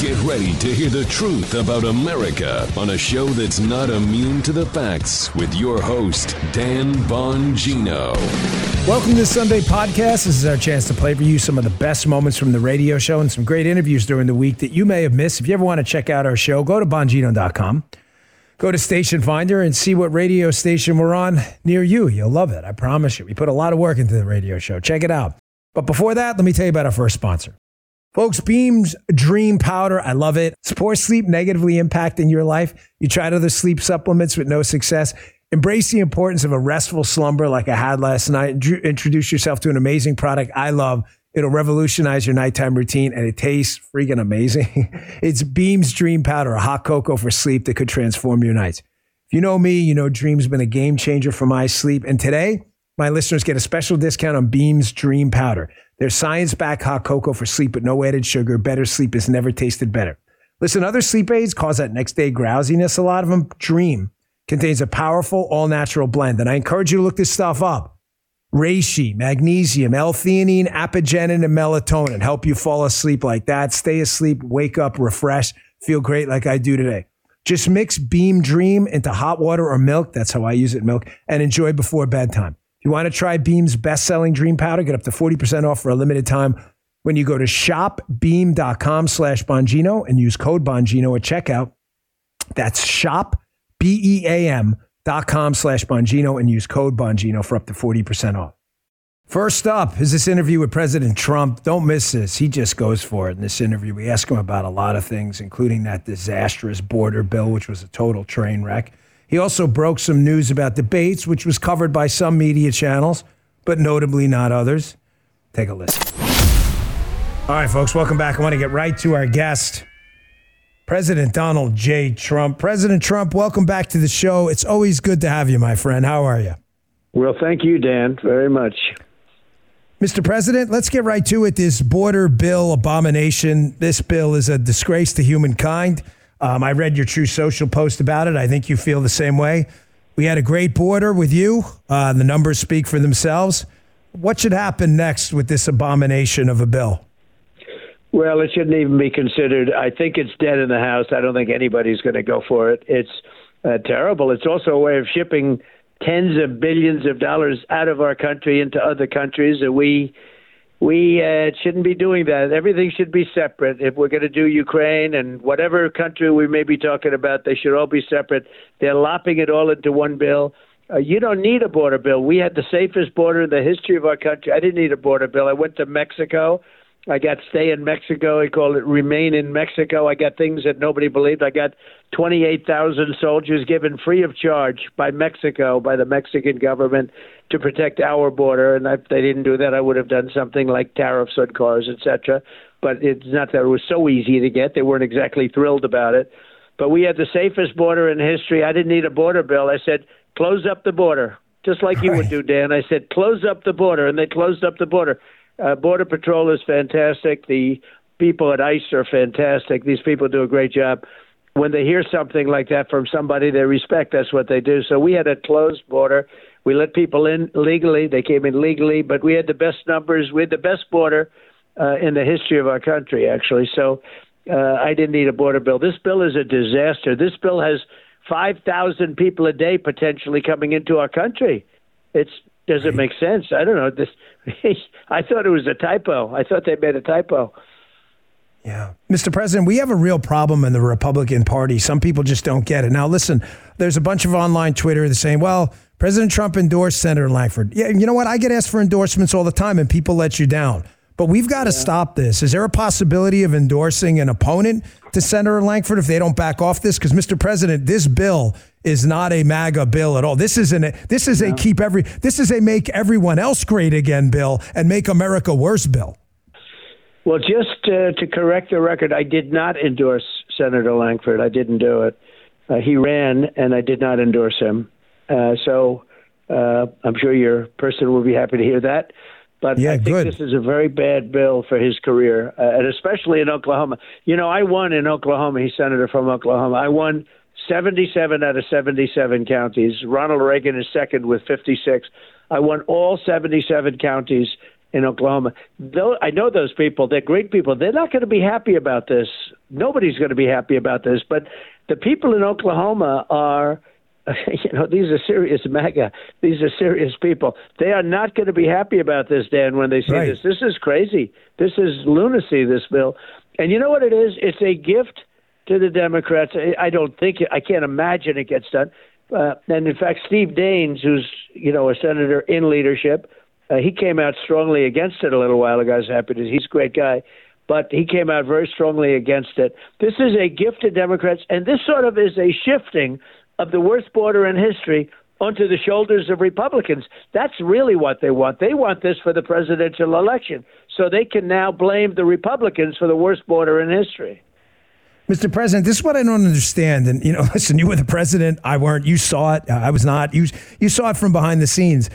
Get ready to hear the truth about America on a show that's not immune to the facts with your host, Dan Bongino. Welcome to Sunday podcast. This is our chance to play for you some of the best moments from the radio show and some great interviews during the week that you may have missed. If you ever want to check out our show, go to bongino.com. Go to Station Finder and see what radio station we're on near you. You'll love it. I promise you. We put a lot of work into the radio show. Check it out. But before that, let me tell you about our first sponsor. Folks, Beam's Dream Powder, I love it. Is poor sleep negatively impacting your life? You tried other sleep supplements with no success? Embrace the importance of a restful slumber like I had last night. Introduce yourself to an amazing product I love. It'll revolutionize your nighttime routine and it tastes freaking amazing. it's Beam's Dream Powder, a hot cocoa for sleep that could transform your nights. If you know me, you know Dream's been a game changer for my sleep. And today, my listeners get a special discount on Beam's Dream Powder. Their science backed hot cocoa for sleep with no added sugar. Better sleep has never tasted better. Listen, other sleep aids cause that next day drowsiness. A lot of them dream contains a powerful all natural blend. And I encourage you to look this stuff up. Reishi, magnesium, L-theanine, apigenin, and melatonin help you fall asleep like that. Stay asleep, wake up refreshed, feel great like I do today. Just mix Beam Dream into hot water or milk. That's how I use it, milk, and enjoy before bedtime. If you want to try Beam's best-selling Dream Powder, get up to 40% off for a limited time when you go to shopbeam.com slash Bongino and use code Bongino at checkout. That's shop, B-E-A-M dot com slash Bongino and use code Bongino for up to 40% off. First up is this interview with President Trump. Don't miss this. He just goes for it in this interview. We ask him about a lot of things, including that disastrous border bill, which was a total train wreck. He also broke some news about debates, which was covered by some media channels, but notably not others. Take a listen. All right, folks, welcome back. I want to get right to our guest, President Donald J. Trump. President Trump, welcome back to the show. It's always good to have you, my friend. How are you? Well, thank you, Dan, very much. Mr. President, let's get right to it. This border bill abomination, this bill is a disgrace to humankind. Um, I read your Truth Social post about it. I think you feel the same way. We had a great border with you. Uh, the numbers speak for themselves. What should happen next with this abomination of a bill? Well, it shouldn't even be considered. I think it's dead in the House. I don't think anybody's going to go for it. It's uh, terrible. It's also a way of shipping tens of billions of dollars out of our country into other countries that we we uh, shouldn't be doing that. Everything should be separate. If we're going to do Ukraine and whatever country we may be talking about, they should all be separate. They're lopping it all into one bill. Uh, you don't need a border bill. We had the safest border in the history of our country. I didn't need a border bill. I went to Mexico. I got stay in Mexico. I call it remain in Mexico. I got things that nobody believed. I got 28,000 soldiers given free of charge by Mexico, by the Mexican government to protect our border. And if they didn't do that, I would have done something like tariffs on cars, etc. But it's not that it was so easy to get. They weren't exactly thrilled about it. But we had the safest border in history. I didn't need a border bill. I said, close up the border, just like you would do, Dan. I said, close up the border. And they closed up the border. Uh, Border Patrol is fantastic. The people at ICE are fantastic. These people do a great job. When they hear something like that from somebody they respect, that's what they do. So we had a closed border. We let people in legally. They came in legally, but we had the best numbers. We had the best border uh, in the history of our country, actually. So uh, I didn't need a border bill. This bill is a disaster. This bill has 5,000 people a day potentially coming into our country. It's does it make sense? I don't know. This I thought it was a typo. I thought they made a typo. Yeah. Mr. President, we have a real problem in the Republican Party. Some people just don't get it. Now, listen, there's a bunch of online Twitter that's saying, well, President Trump endorsed Senator Lankford. Yeah, you know what? I get asked for endorsements all the time, and people let you down. But we've got to yeah. stop this. Is there a possibility of endorsing an opponent to Senator Lankford if they don't back off this? Because, Mr. President, this bill is not a MAGA bill at all. This is an this is a keep every this is a make everyone else great again bill and make America worse bill. Well, just uh, to correct the record, I did not endorse Senator Lankford. I didn't do it. Uh, he ran, and I did not endorse him. Uh, so uh, I'm sure your person will be happy to hear that. But yeah, I think good. this is a very bad bill for his career, uh, and especially in Oklahoma. You know, I won in Oklahoma. He's senator from Oklahoma. I won 77 out of 77 counties. Ronald Reagan is second with 56. I won all 77 counties in Oklahoma. Though I know those people, they're great people. They're not going to be happy about this. nobody's going to be happy about this. But the people in Oklahoma are you know, these are serious MAGA. These are serious people. They are not going to be happy about this, Dan, when they see right. this. This is crazy. This is lunacy, this bill. And you know what it is? It's a gift to the Democrats. I don't think, I can't imagine it gets done. Uh, and in fact, Steve Daines, who's, you know, a senator in leadership, uh, he came out strongly against it a little while ago. I was happy to. He's a great guy but he came out very strongly against it. This is a gift to Democrats, and this sort of is a shifting of the worst border in history onto the shoulders of Republicans. That's really what they want. They want this for the presidential election, so they can now blame the Republicans for the worst border in history. Mr. President, this is what I don't understand. And you know, listen, you were the president. I weren't. You saw it. I was not. You you saw it from behind the scenes.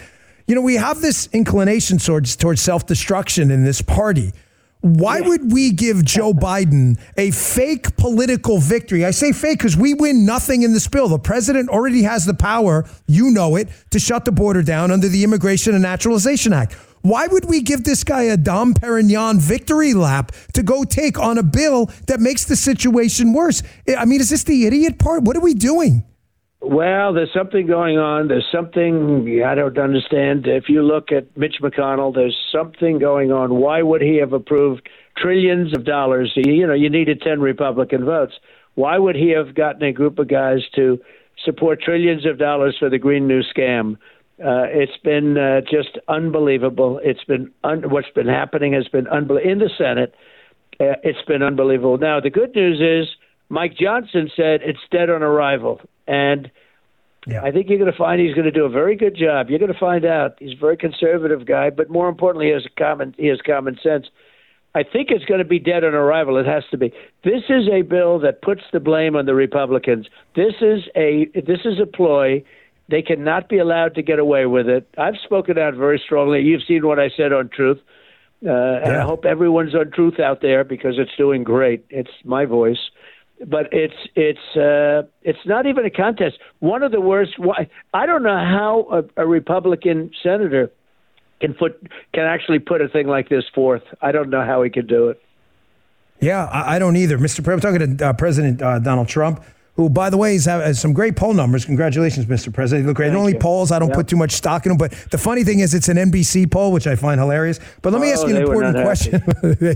You know, we have this inclination towards towards self destruction in this party. Why yeah. would we give Joe Biden a fake political victory? I say fake because we win nothing in this bill. The president already has the power, you know it, to shut the border down under the Immigration and Naturalization Act. Why would we give this guy a Dom Perignon victory lap to go take on a bill that makes the situation worse? I mean, is this the idiot part? What are we doing? Well, there's something going on. There's something I don't understand. If you look at Mitch McConnell, there's something going on. Why would he have approved trillions of dollars? You know, you needed 10 Republican votes. Why would he have gotten a group of guys to support trillions of dollars for the Green New scam? Uh, it's been uh, just unbelievable. It's been un- what's been happening has been unbelievable in the Senate. Uh, it's been unbelievable. Now the good news is Mike Johnson said it's dead on arrival. And yeah. I think you're going to find he's going to do a very good job. You're going to find out he's a very conservative guy, but more importantly, he has common he has common sense. I think it's going to be dead on arrival. It has to be. This is a bill that puts the blame on the Republicans. This is a this is a ploy. They cannot be allowed to get away with it. I've spoken out very strongly. You've seen what I said on Truth. Uh, yeah. And I hope everyone's on Truth out there because it's doing great. It's my voice but it's it's uh, it's not even a contest. One of the worst. I don't know how a, a Republican senator can put can actually put a thing like this forth. I don't know how he can do it. Yeah, I, I don't either, Mr. I'm talking to uh, President uh, Donald Trump who, by the way, has some great poll numbers. Congratulations, Mr. President. You look great. Thank only you. polls. I don't yep. put too much stock in them. But the funny thing is, it's an NBC poll, which I find hilarious. But let me ask you an oh, important question.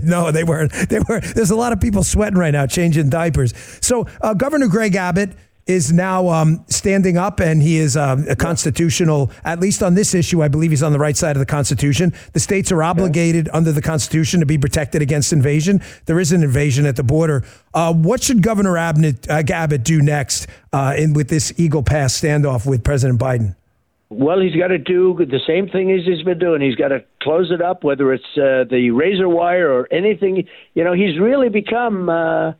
no, they weren't. They were. There's a lot of people sweating right now, changing diapers. So, uh, Governor Greg Abbott is now um, standing up and he is um, a constitutional, at least on this issue, I believe he's on the right side of the Constitution. The states are obligated okay. under the Constitution to be protected against invasion. There is an invasion at the border. Uh, what should Governor Abbott, uh, Abbott do next uh, in with this Eagle Pass standoff with President Biden? Well, he's got to do the same thing as he's been doing. He's got to close it up, whether it's uh, the razor wire or anything. You know, he's really become uh,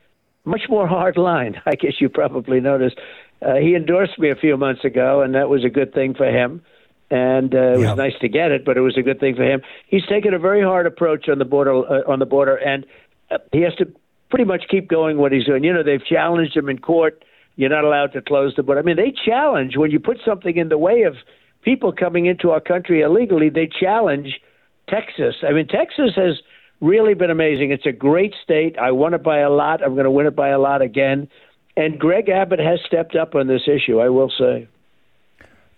much more hard line. I guess you probably noticed. Uh, he endorsed me a few months ago, and that was a good thing for him. And uh, it yeah. was nice to get it, but it was a good thing for him. He's taken a very hard approach on the border. Uh, on the border, and uh, he has to pretty much keep going what he's doing. You know, they've challenged him in court. You're not allowed to close the border. I mean, they challenge when you put something in the way of people coming into our country illegally. They challenge Texas. I mean, Texas has really been amazing. It's a great state. I won it by a lot. I'm going to win it by a lot again. And Greg Abbott has stepped up on this issue, I will say.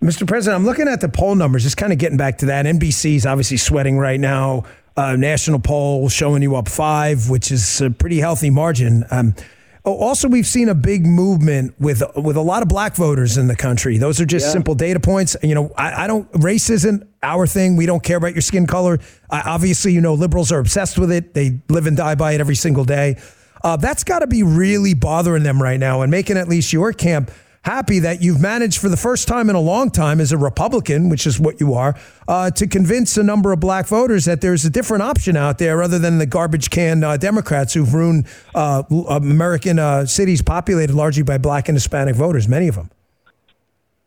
Mr. President, I'm looking at the poll numbers, just kind of getting back to that. NBC is obviously sweating right now. Uh, national poll showing you up five, which is a pretty healthy margin. Um, also, we've seen a big movement with with a lot of black voters in the country. Those are just yeah. simple data points. You know, I, I, don't. Race isn't our thing. We don't care about your skin color. obviously, you know, liberals are obsessed with it. They live and die by it every single day. Uh, that's got to be really bothering them right now and making at least your camp happy that you've managed for the first time in a long time as a Republican, which is what you are, uh, to convince a number of black voters that there's a different option out there other than the garbage can uh, Democrats who've ruined uh, American uh, cities populated largely by black and Hispanic voters, many of them.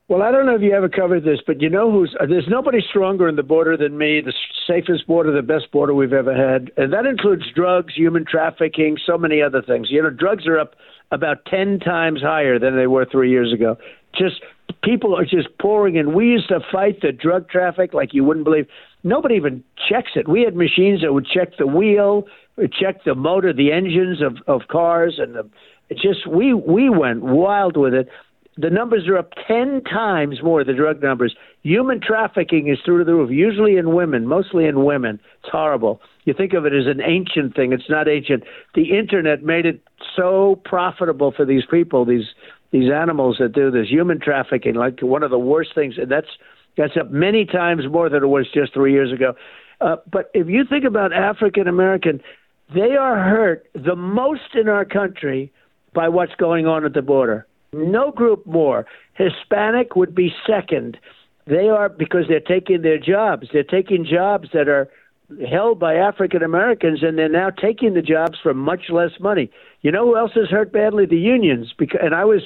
Well, I don't know if you ever covered this, but you know who's uh, there's nobody stronger in the border than me. The safest border, the best border we've ever had, and that includes drugs, human trafficking, so many other things. You know, drugs are up about 10 times higher than they were three years ago. Just people are just pouring in. We used to fight the drug traffic like you wouldn't believe. Nobody even checks it. We had machines that would check the wheel, check the motor, the engines of, of cars, and the, just we we went wild with it. The numbers are up ten times more. The drug numbers. Human trafficking is through the roof. Usually in women, mostly in women. It's horrible. You think of it as an ancient thing. It's not ancient. The internet made it so profitable for these people. These these animals that do this human trafficking, like one of the worst things, and that's that's up many times more than it was just three years ago. Uh, but if you think about African American, they are hurt the most in our country by what's going on at the border. No group more. Hispanic would be second. They are because they're taking their jobs. They're taking jobs that are held by African Americans, and they're now taking the jobs for much less money. You know who else is hurt badly? The unions. Because, and I was,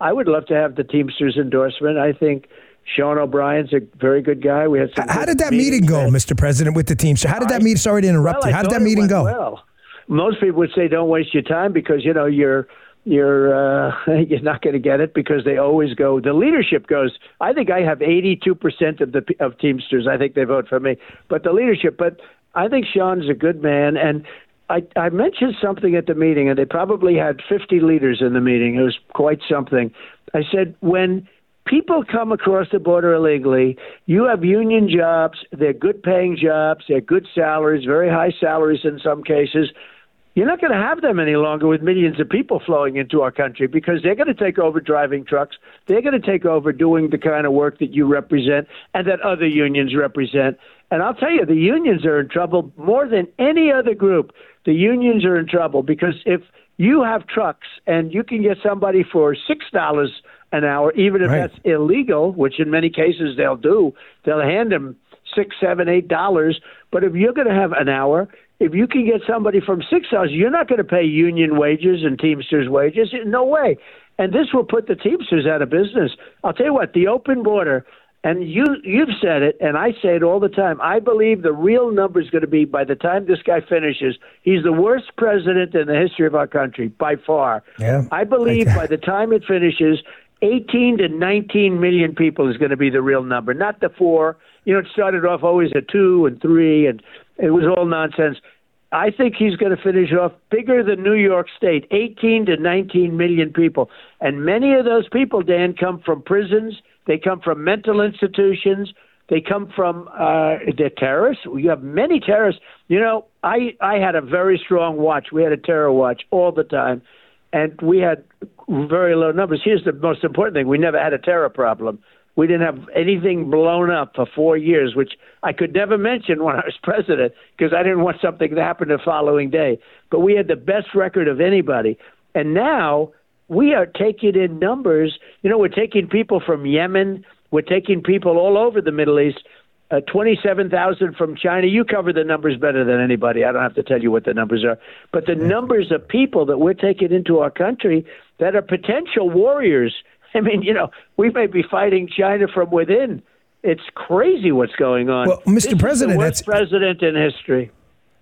I would love to have the Teamsters endorsement. I think Sean O'Brien's a very good guy. We had some How did that meeting go, Mr. President, with the team? So how did that meeting? Sorry to interrupt well, you. How did that meeting go? Well, most people would say don't waste your time because you know you're you're uh, you're not going to get it because they always go. The leadership goes. I think I have 82 percent of the of Teamsters. I think they vote for me, but the leadership. But I think Sean's a good man, and I, I mentioned something at the meeting, and they probably had 50 leaders in the meeting. It was quite something. I said when people come across the border illegally. You have union jobs, they're good paying jobs, they're good salaries, very high salaries in some cases. You're not going to have them any longer with millions of people flowing into our country because they're going to take over driving trucks. They're going to take over doing the kind of work that you represent and that other unions represent. And I'll tell you, the unions are in trouble more than any other group. The unions are in trouble because if you have trucks and you can get somebody for six dollars an hour, even if Right. that's illegal, which in many cases they'll do. They'll hand them six, seven, eight dollars. But if you're going to have an hour, if you can get somebody from six dollars, you're not going to pay union wages and Teamsters wages. No way. And this will put the Teamsters out of business. I'll tell you what, the open border. And you you've said it, and I say it all the time. I believe the real number is going to be by the time this guy finishes, he's the worst president in the history of our country by far. Yeah. I believe by the time it finishes, 18 to 19 million people is going to be the real number, not the four. You know, it started off always at two and three, and it was all nonsense. I think he's going to finish off bigger than New York State, 18 to 19 million people. And many of those people, Dan, come from prisons, they come from mental institutions, they come from uh, they're terrorists. We have many terrorists. You know, I I had a very strong watch. We had a terror watch all the time, and we had very low numbers. Here's the most important thing: we never had a terror problem. We didn't have anything blown up for four years, which I could never mention when I was president because I didn't want something to happen the following day. But we had the best record of anybody, and now we are taking in numbers. You know, we're taking people from Yemen. We're taking people all over the Middle East. Uh, 27,000 from China. You cover the numbers better than anybody. I don't have to tell you what the numbers are. But the numbers of people that we're taking into our country that are potential warriors. I mean, you know, we may be fighting China from within. It's crazy what's going on. Well, Mr. This is the President, worst that's- president in history.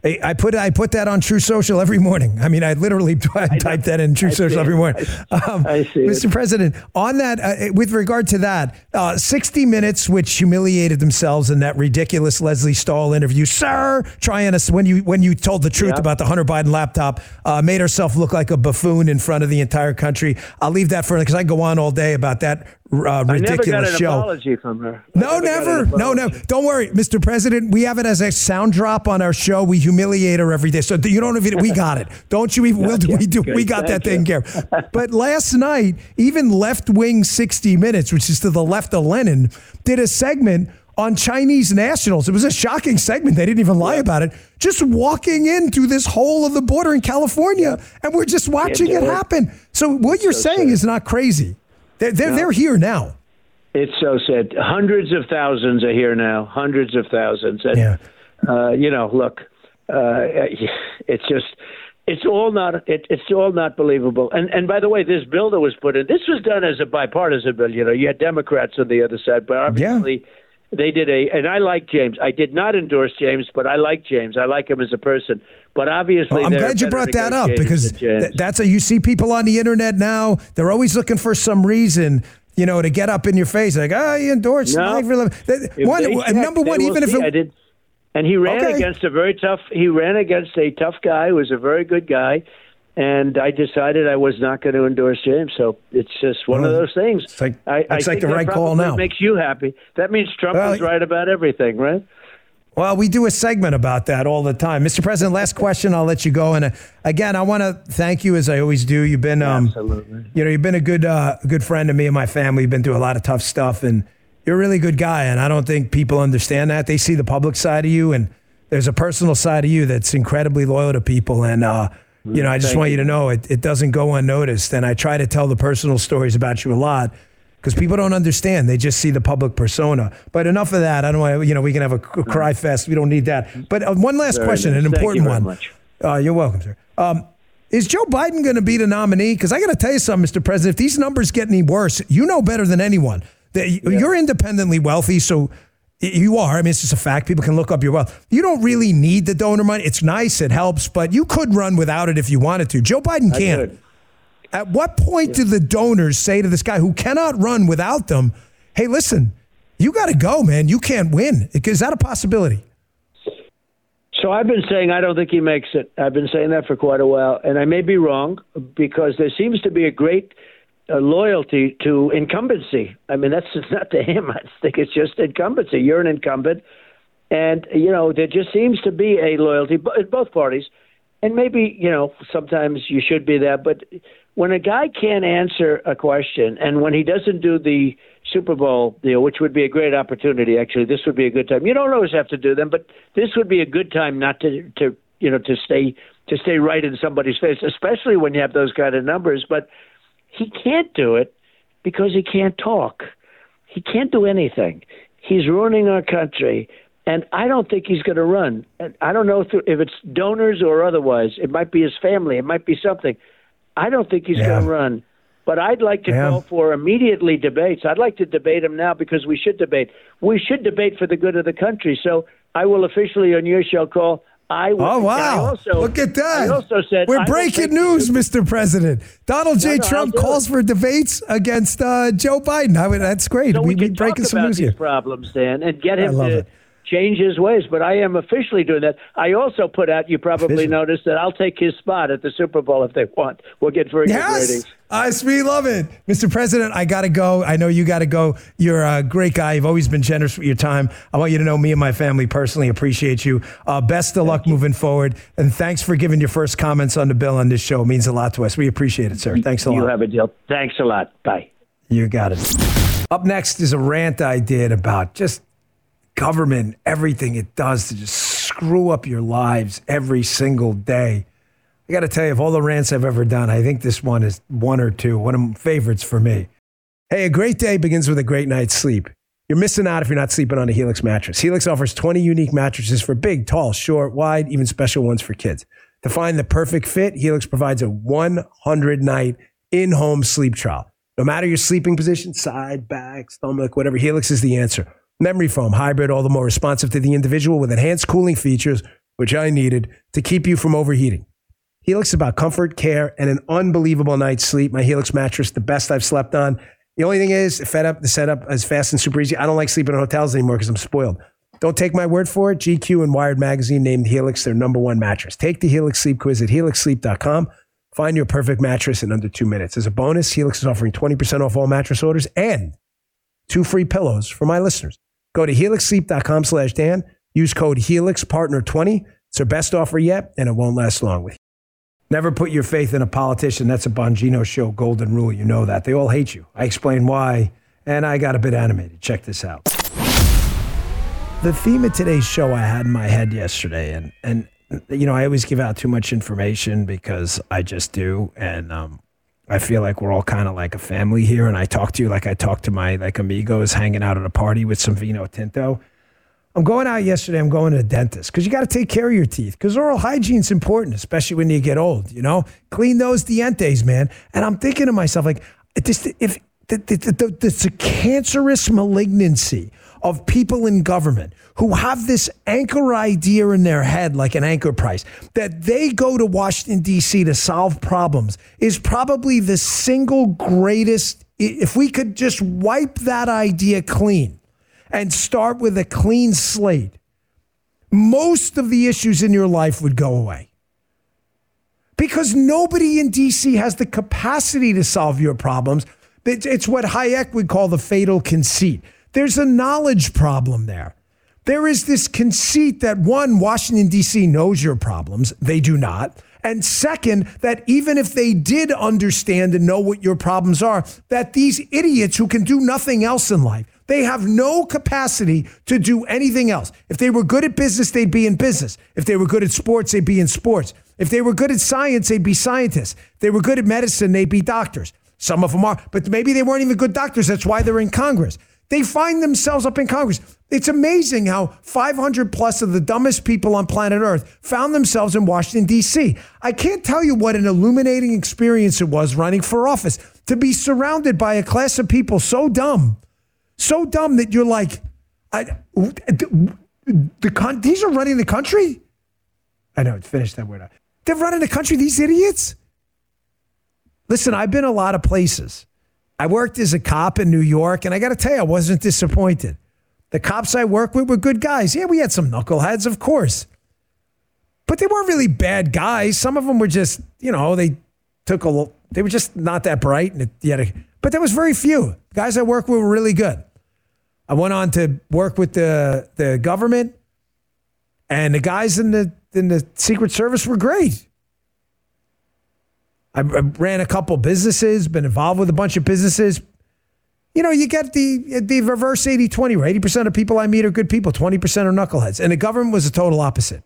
I put I put that on Truth Social every morning. I mean, I literally type that in True I Social every morning. Um, I see it. Mr. President, on that, uh, with regard to that, uh, 60 Minutes, which humiliated themselves in that ridiculous Lesley Stahl interview, sir, trying us when you when you told the truth Yeah. about the Hunter Biden laptop, uh, made herself look like a buffoon in front of the entire country. I'll leave that for because I go on all day about that uh, never got ridiculous show. apology from her. No, got an never. No, no. Don't worry, Mr. President. We have it as a sound drop on our show. We humiliate her every day, so you don't even. We got it. Don't you even? We'll, we do. We Good. got that Thank taken care. But last night, even left wing 60 Minutes, which is to the left of Lenin, did a segment on Chinese nationals. It was a shocking segment. They didn't even lie about it. Just walking into this hole of the border in California, and we're just watching it it. happen. So what you're saying is not crazy. They're they're, they're here now. It's so sad. Hundreds of thousands are here now. Hundreds of thousands. And, Yeah. uh, you know, look, uh, it's just, it's all not, it, it's all not believable. And and by the way, this bill that was put in, this was done as a bipartisan bill. You know, you had Democrats on the other side, but obviously. They did a, and I like James. I did not endorse James, but I like James. I like him as a person. But obviously, Well, I'm glad you brought that up because th- that's a you see people on the internet now. They're always looking for some reason, you know, to get up in your face, like, ah, oh, you endorsed No. life. for love." One, check, number one, even if see. it, I did, And he ran Okay. against a very tough. He ran against a tough guy who was a very good guy, and I decided I was not going to endorse James. So it's just one of those things. it's like- I, looks I like the right call now. Makes you happy. That means Trump Well, was right about everything, right? Well, we do a segment about that all the time. Mr. President, last question, I'll let you go. And uh, again, I want to thank you as I always do. You've been, um, Absolutely. you know, you've been a good, uh, good friend to me and my family. You've been through a lot of tough stuff, and you're a really good guy. And I don't think people understand that. They see the public side of you, and there's a personal side of you that's incredibly loyal to people. And uh, you know, I just Thank want you to know it, it doesn't go unnoticed. And I try to tell the personal stories about you a lot because people don't understand. They just see the public persona. But enough of that. I don't want to, you know, we can have a cry fest. We don't need that. But uh, one last Very question, nice. an Thank important you very one. much. Uh, you're welcome, sir. Um, is Joe Biden going to be the nominee? Because I got to tell you something, Mr. President. If these numbers get any worse, you know better than anyone that y- you're independently wealthy. So you are. I mean, it's just a fact. People can look up your wealth. You don't really need the donor money. It's nice. It helps, but you could run without it if you wanted to. Joe Biden can't. At what point do the donors say to this guy who cannot run without them, hey, listen, you got to go, man. You can't win. Is that a possibility? So I've been saying I don't think he makes it. I've been saying that for quite a while, and I may be wrong because there seems to be a great uh, loyalty to incumbency. I mean, that's not to him. I think it's just incumbency. You're an incumbent, and you know there just seems to be a loyalty in both parties. And maybe you know sometimes you should be that, but when a guy can't answer a question, and when he doesn't do the Super Bowl deal, which would be a great opportunity. Actually, this would be a good time. You don't always have to do them, but this would be a good time not to to you know to stay to stay right in somebody's face, especially when you have those kind of numbers. But he can't do it because he can't talk. He can't do anything. He's ruining our country, and I don't think he's going to run. And I don't know if, if it's donors or otherwise. It might be his family. It might be something. I don't think he's Yeah. going to run. But I'd like to Yeah. call for immediately debates. I'd like to debate him now because we should debate. We should debate for the good of the country. So I will officially on your show call. I will, Oh wow! also, Look at that. I also said we're breaking news, Mr. President. Donald J. No, no, Trump calls it. for debates against uh, Joe Biden. I mean, that's great. So we we, we breaking some news here. problems, Dan, and get him to it. Change his ways. But I am officially doing that. I also put out. You probably Officially. noticed that I'll take his spot at the Super Bowl if they want. We'll get very good Yes, ratings. I we love it, Mr. President. I gotta go. I know you gotta go. You're a great guy. You've always been generous with your time. I want you to know me and my family personally appreciate you. Uh, best of luck moving forward, and thanks for giving your first comments on the bill on this show. It means a lot to us. We appreciate it, sir. Thanks a lot. You have a deal. Thanks a lot. Bye. You got it. Up next is a rant I did about just government, everything it does to just screw up your lives every single day. I got to tell you, of all the rants I've ever done, I think this one is one or two, one of my favorites for me. Hey, a great day begins with a great night's sleep. You're missing out if you're not sleeping on a Helix mattress. Helix offers 20 unique mattresses for big, tall, short, wide, even special ones for kids. To find the perfect fit, Helix provides a 100 night in home sleep trial. No matter your sleeping position, side, back, stomach, whatever, Helix is the answer. Memory foam, hybrid, all the more responsive to the individual with enhanced cooling features, which I needed to keep you from overheating. Helix is about comfort, care, and an unbelievable night's sleep. My Helix mattress, the best I've slept on. The only thing is, fed up, the setup is fast and super easy. I don't like sleeping in hotels anymore because I'm spoiled. Don't take my word for it. GQ and Wired Magazine named Helix their number one mattress. Take the Helix Sleep Quiz at helixsleep.com. Find your perfect mattress in under two minutes. As a bonus, Helix is offering 20% off all mattress orders and two free pillows for my listeners. Go to helixsleep.com slash Dan. Use code HelixPartner20. It's our best offer yet, and it won't last long. With you. Never put your faith in a politician. That's a Bongino show golden rule. You know that. They all hate you. I explain why, and I got a bit animated. Check this out. The theme of today's show I had in my head yesterday, and, and you know, I always give out too much information because I just do. And um, I feel like we're all kind of like a family here. And I talk to you like I talk to my like amigos hanging out at a party with some vino tinto. I'm going out yesterday. I'm going to the dentist because you got to take care of your teeth because oral hygiene's important, especially when you get old. You know, clean those dientes, man. And I'm thinking to myself, like, this, if the, the, the, the, it's a cancerous malignancy of people in government who have this anchor idea in their head, like an anchor price, that they go to Washington, D.C. to solve problems is probably the single greatest. If we could just wipe that idea clean and start with a clean slate, most of the issues in your life would go away. Because nobody in DC has the capacity to solve your problems. It's what Hayek would call the fatal conceit. There's a knowledge problem there. There is this conceit that one, Washington, D.C. knows your problems. They do not. And second, that even if they did understand and know what your problems are, that these idiots who can do nothing else in life, they have no capacity to do anything else. If they were good at business, they'd be in business. If they were good at sports, they'd be in sports. If they were good at science, they'd be scientists. If they were good at medicine, they'd be doctors. Some of them are, but maybe they weren't even good doctors. That's why they're in Congress. They find themselves up in Congress. It's amazing how 500 plus of the dumbest people on planet Earth found themselves in Washington, D.C. I can't tell you what an illuminating experience it was running for office to be surrounded by a class of people so dumb, so dumb that you're like, I, the, the, these are running the country? I know, finish that word. They're running the country, these idiots? Listen, I've been a lot of places. I worked as a cop in New York, and I got to tell you, I wasn't disappointed. The cops I worked with were good guys. Yeah, we had some knuckleheads, of course. But they weren't really bad guys. Some of them were just, you know, they took a little they were just not that bright. And a, but there was very few. The guys I worked with were really good. I went on to work with the, the government, and the guys in the, in the Secret Service were great. I ran a couple businesses, been involved with a bunch of businesses. You know, you get the the reverse 80 20 where 80% of people I meet are good people, 20% are knuckleheads. And the government was a total opposite.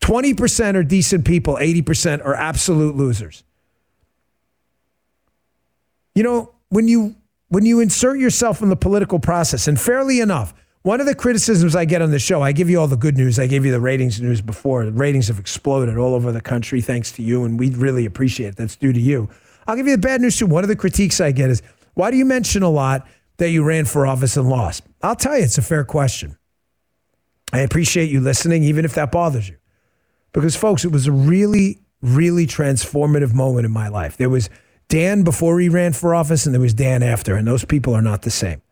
20% are decent people, 80% are absolute losers. You know, when you when you insert yourself in the political process, and fairly enough, one of the criticisms I get on the show, I give you all the good news. I gave you the ratings news before. The ratings have exploded all over the country thanks to you, and we really appreciate it. That's due to you. I'll give you the bad news too. One of the critiques I get is, why do you mention a lot that you ran for office and lost? I'll tell you, it's a fair question. I appreciate you listening, even if that bothers you. Because, folks, it was a really, really transformative moment in my life. There was Dan before he ran for office, and there was Dan after, and those people are not the same.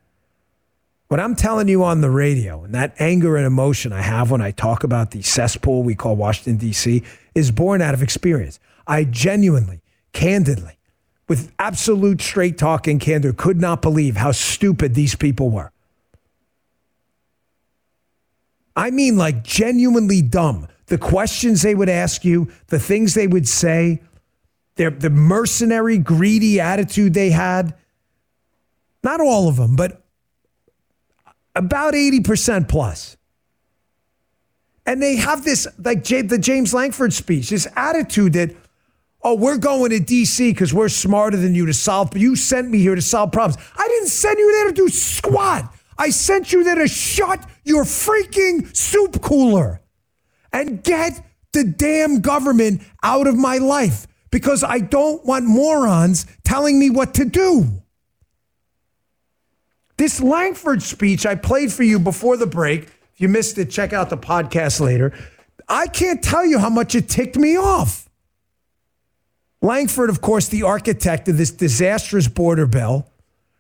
What I'm telling you on the radio and that anger and emotion I have when I talk about the cesspool we call Washington, D.C., is born out of experience. I genuinely, candidly, with absolute straight talk and candor, could not believe how stupid these people were. I mean, like genuinely dumb. The questions they would ask you, the things they would say, their, the mercenary, greedy attitude they had. Not all of them, but about 80% plus. And they have this, like the James Lankford speech, this attitude that, oh, we're going to DC because we're smarter than you to solve, But you sent me here to solve problems. I didn't send you there to do squat. I sent you there to shut your freaking soup cooler and get the damn government out of my life because I don't want morons telling me what to do. This Lankford speech I played for you before the break. If you missed it, check out the podcast later. I can't tell you how much it ticked me off. Lankford, of course, the architect of this disastrous border bill,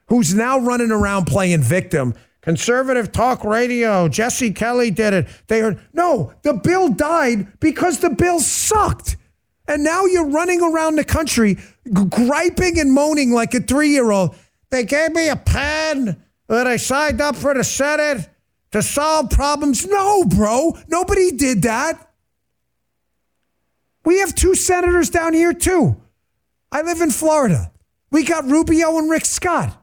who's now running around playing victim. Conservative talk radio. Jesse Kelly did it. They heard. No, the bill died because the bill sucked. And now you're running around the country griping and moaning like a three year old. They gave me a pen that I signed up for the Senate to solve problems. No, bro. Nobody did that. We have two senators down here, too. I live in Florida. We got Rubio and Rick Scott.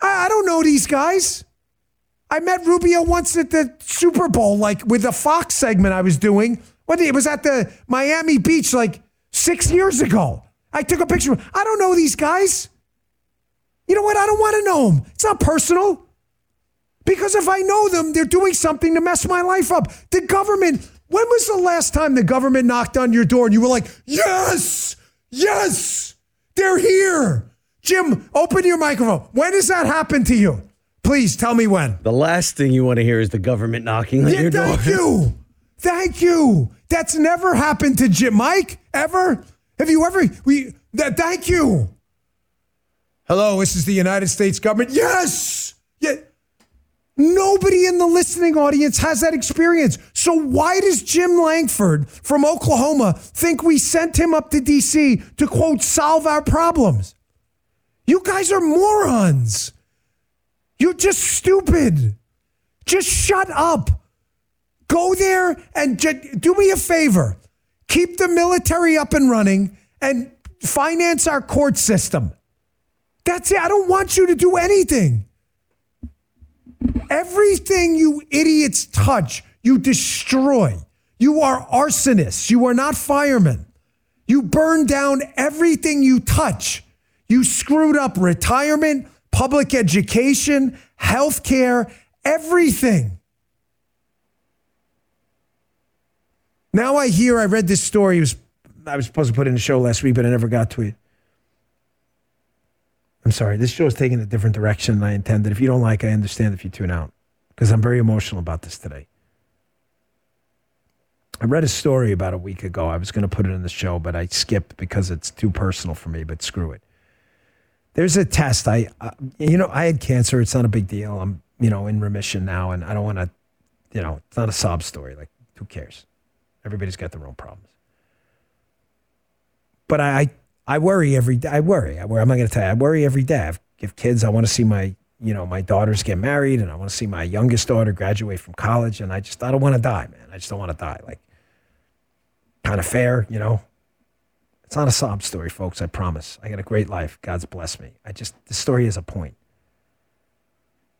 I, I don't know these guys. I met Rubio once at the Super Bowl, like with the Fox segment I was doing. It was at the Miami Beach like six years ago. I took a picture. I don't know these guys. You know what? I don't want to know them. It's not personal. Because if I know them, they're doing something to mess my life up. The government, when was the last time the government knocked on your door and you were like, yes, yes, they're here? Jim, open your microphone. When does that happen to you? Please tell me when. The last thing you want to hear is the government knocking on yeah, your door. Thank you. Thank you. That's never happened to Jim. Mike, ever? Have you ever? We. That, thank you. Hello, this is the United States government. Yes. Yeah. Nobody in the listening audience has that experience. So why does Jim Lankford from Oklahoma think we sent him up to DC to quote solve our problems? You guys are morons. You're just stupid. Just shut up. Go there and do me a favor. Keep the military up and running and finance our court system. That's it. I don't want you to do anything. Everything you idiots touch, you destroy. You are arsonists. You are not firemen. You burn down everything you touch. You screwed up retirement, public education, health care, everything. Now I hear, I read this story. Was, I was supposed to put in a show last week, but I never got to it. I'm sorry, this show is taking a different direction than I intended. If you don't like, I understand if you tune out because I'm very emotional about this today. I read a story about a week ago. I was going to put it in the show, but I skipped because it's too personal for me. But screw it. There's a test. I, uh, you know, I had cancer. It's not a big deal. I'm, you know, in remission now, and I don't want to, you know, it's not a sob story. Like, who cares? Everybody's got their own problems. But I, I worry every day. I worry. I worry. I'm not going to tell you. I worry every day. I have, have kids. I want to see my you know, my daughters get married and I want to see my youngest daughter graduate from college. And I just, I don't want to die, man. I just don't want to die. Like, kind of fair, you know? It's not a sob story, folks. I promise. I got a great life. God's blessed me. I just, the story is a point.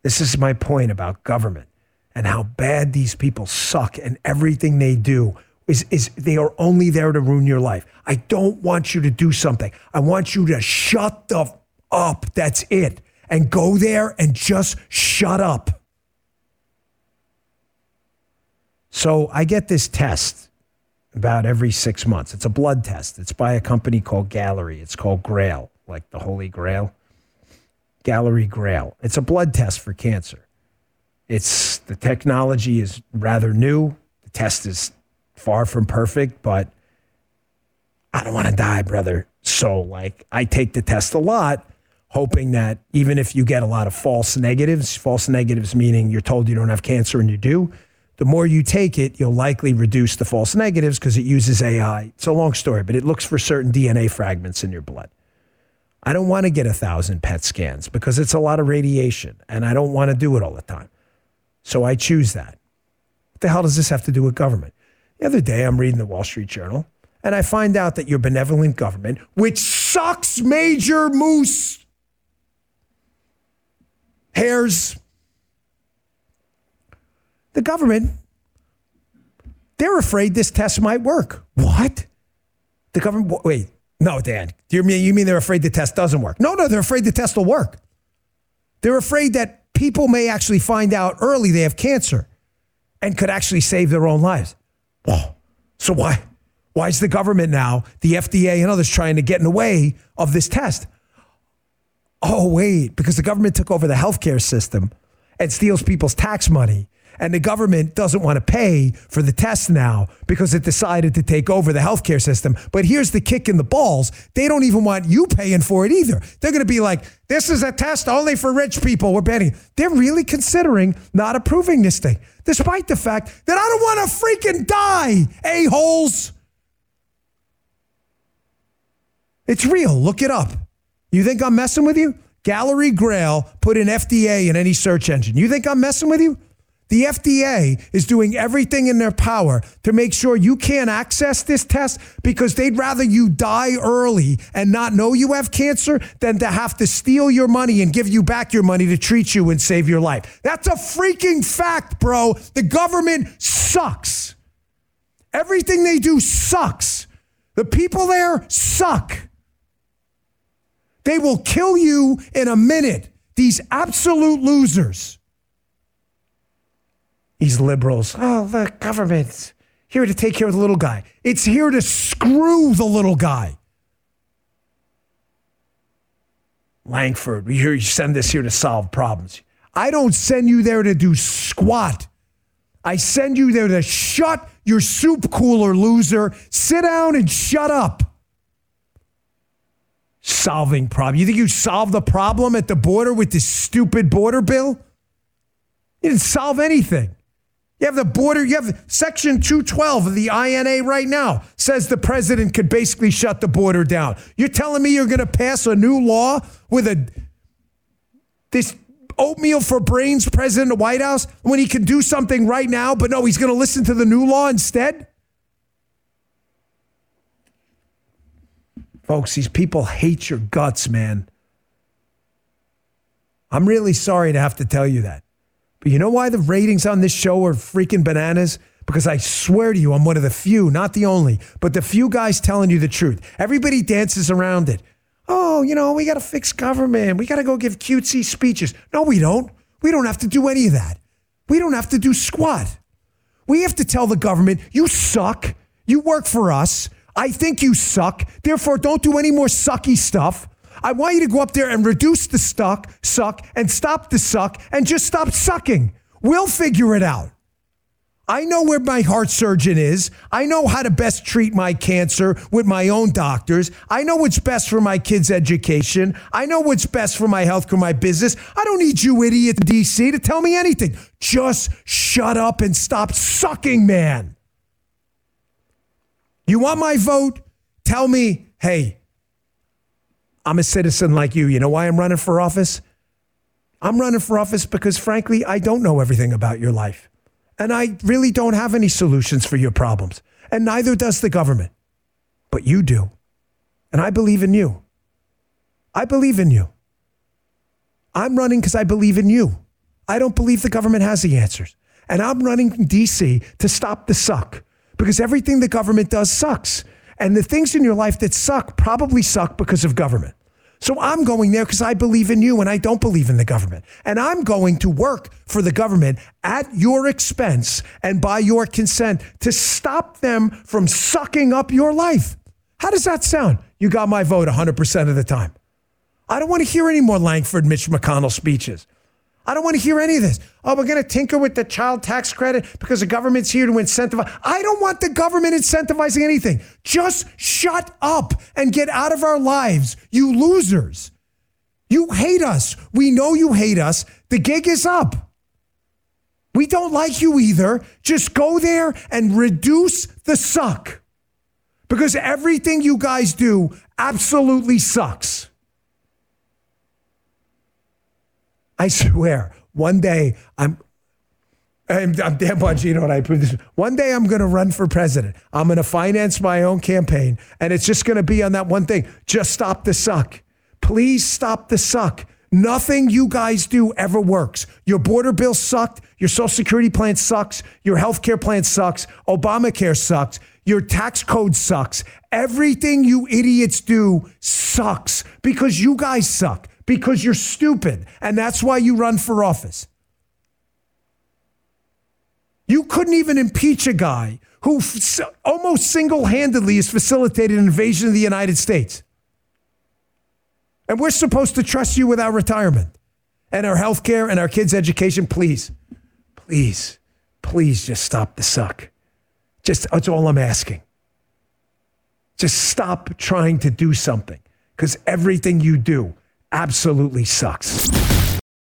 This is my point about government and how bad these people suck and everything they do is, is they are only there to ruin your life. I don't want you to do something. I want you to shut the up. That's it and go there and just shut up. So I get this test about every six months. It's a blood test. It's by a company called Galleri. It's called Grail, like the Holy Grail. Galleri Grail. It's a blood test for cancer. It's the technology is rather new. The test is far from perfect, but I don't want to die, brother. So like I take the test a lot hoping that even if you get a lot of false negatives, false negatives meaning you're told you don't have cancer and you do, the more you take it, you'll likely reduce the false negatives because it uses AI. It's a long story, but it looks for certain DNA fragments in your blood. I don't want to get a thousand PET scans because it's a lot of radiation and I don't want to do it all the time. So I choose that. What the hell does this have to do with government? The other day, I'm reading the Wall Street Journal and I find out that your benevolent government, which sucks major moose hairs. The government, they're afraid this test might work. What? The government, wait, no, Dan, do you mean, you mean they're afraid the test doesn't work? No, no, they're afraid the test will work. They're afraid that people may actually find out early they have cancer and could actually save their own lives. Well, so why? Why is the government now, the FDA and others trying to get in the way of this test? oh, wait, because the government took over the healthcare system and steals people's tax money. And the government doesn't want to pay for the test now because it decided to take over the healthcare system. But here's the kick in the balls. They don't even want you paying for it either. They're going to be like, this is a test only for rich people. We're banning. They're really considering not approving this thing, despite the fact that I don't want to freaking die, a-holes. It's real. Look it up. You think I'm messing with you? Galleri Grail put in FDA in any search engine. You think I'm messing with you? The FDA is doing everything in their power to make sure you can't access this test because they'd rather you die early and not know you have cancer than to have to steal your money and give you back your money to treat you and save your life. That's a freaking fact, bro. The government sucks. Everything they do sucks. The people there suck. They will kill you in a minute. These absolute losers. These liberals. Oh, the government's here to take care of the little guy. It's here to screw the little guy. Lankford, you send this here to solve problems. I don't send you there to do squat. I send you there to shut your soup cooler, loser. Sit down and shut up solving problem. You think you solve the problem at the border with this stupid border bill? You didn't solve anything. You have the border, you have Section 212 of the INA right now says the president could basically shut the border down. You're telling me you're going to pass a new law with a this oatmeal for brains president of the White House when he can do something right now, but no, he's going to listen to the new law instead? Folks, these people hate your guts, man. I'm really sorry to have to tell you that. But you know why the ratings on this show are freaking bananas? Because I swear to you, I'm one of the few, not the only, but the few guys telling you the truth. Everybody dances around it. Oh, you know, we got to fix government. We got to go give cutesy speeches. No, we don't. We don't have to do any of that. We don't have to do squat. We have to tell the government, you suck. You work for us. I think you suck. Therefore, don't do any more sucky stuff. I want you to go up there and reduce the suck, suck, and stop the suck, and just stop sucking. We'll figure it out. I know where my heart surgeon is. I know how to best treat my cancer with my own doctors. I know what's best for my kids' education. I know what's best for my health for my business. I don't need you idiot DC to tell me anything. Just shut up and stop sucking, man. You want my vote? Tell me, hey, I'm a citizen like you. You know why I'm running for office? I'm running for office because, frankly, I don't know everything about your life. And I really don't have any solutions for your problems. And neither does the government. But you do. And I believe in you. I believe in you. I'm running because I believe in you. I don't believe the government has the answers. And I'm running in DC to stop the suck because everything the government does sucks. And the things in your life that suck probably suck because of government. So I'm going there because I believe in you and I don't believe in the government. And I'm going to work for the government at your expense and by your consent to stop them from sucking up your life. How does that sound? You got my vote 100% of the time. I don't want to hear any more Lankford Mitch McConnell speeches. I don't want to hear any of this. Oh, we're going to tinker with the child tax credit because the government's here to incentivize. I don't want the government incentivizing anything. Just shut up and get out of our lives, you losers. You hate us. We know you hate us. The gig is up. We don't like you either. Just go there and reduce the suck because everything you guys do absolutely sucks. I swear, one day I'm. I'm, I'm Dan Bongino and I approve this. One day I'm going to run for president. I'm going to finance my own campaign, and it's just going to be on that one thing. Just stop the suck. Please stop the suck. Nothing you guys do ever works. Your border bill sucked. Your social security plan sucks. Your health care plan sucks. Obamacare sucks. Your tax code sucks. Everything you idiots do sucks because you guys suck because you're stupid. And that's why you run for office. You couldn't even impeach a guy who f- almost single handedly has facilitated an invasion of the United States. And we're supposed to trust you with our retirement and our health care and our kids' education. Please, please, please just stop the suck. Just that's all I'm asking. Just stop trying to do something because everything you do absolutely sucks.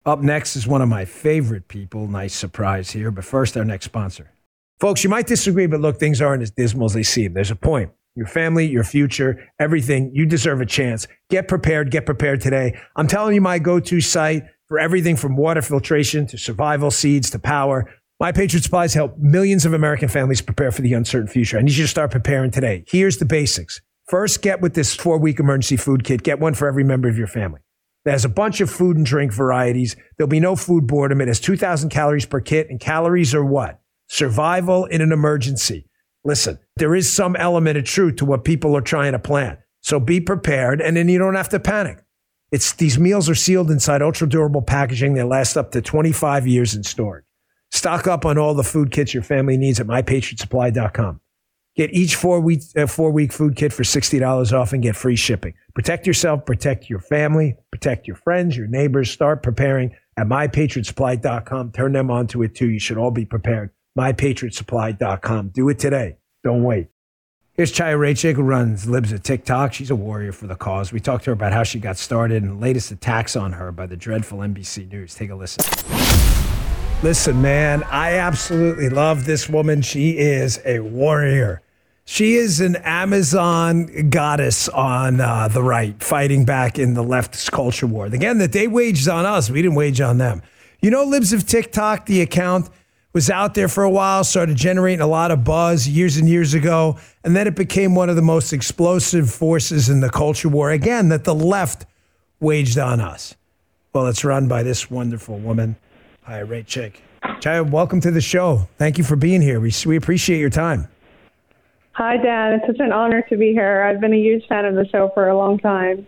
Up next is one of my favorite people. Nice surprise here. But first, our next sponsor. Folks, you might disagree, but look, things aren't as dismal as they seem. There's a point. Your family, your future, everything, you deserve a chance. Get prepared. Get prepared today. I'm telling you, my go to site for everything from water filtration to survival seeds to power. My Patriot Supplies help millions of American families prepare for the uncertain future. I need you to start preparing today. Here's the basics First, get with this four week emergency food kit. Get one for every member of your family. There's a bunch of food and drink varieties. There'll be no food boredom. It has 2,000 calories per kit, and calories are what? Survival in an emergency. Listen, there is some element of truth to what people are trying to plan. So be prepared, and then you don't have to panic. It's these meals are sealed inside ultra durable packaging. They last up to 25 years in storage. Stock up on all the food kits your family needs at mypatriotsupply.com. Get each four week, uh, four week food kit for $60 off and get free shipping. Protect yourself, protect your family, protect your friends, your neighbors. Start preparing at mypatriotsupply.com. Turn them on to it too. You should all be prepared. Mypatriotsupply.com. Do it today. Don't wait. Here's Chaya Raichik, who runs Libs of TikTok. She's a warrior for the cause. We talked to her about how she got started and the latest attacks on her by the dreadful NBC News. Take a listen. Listen, man, I absolutely love this woman. She is a warrior. She is an Amazon goddess on uh, the right, fighting back in the left's culture war. Again, that they waged on us, we didn't wage on them. You know, Libs of TikTok, the account was out there for a while, started generating a lot of buzz years and years ago, and then it became one of the most explosive forces in the culture war. Again, that the left waged on us. Well, it's run by this wonderful woman. Hi, Raichik. Chaya, welcome to the show. Thank you for being here. We, we appreciate your time. Hi, Dan. It's such an honor to be here. I've been a huge fan of the show for a long time.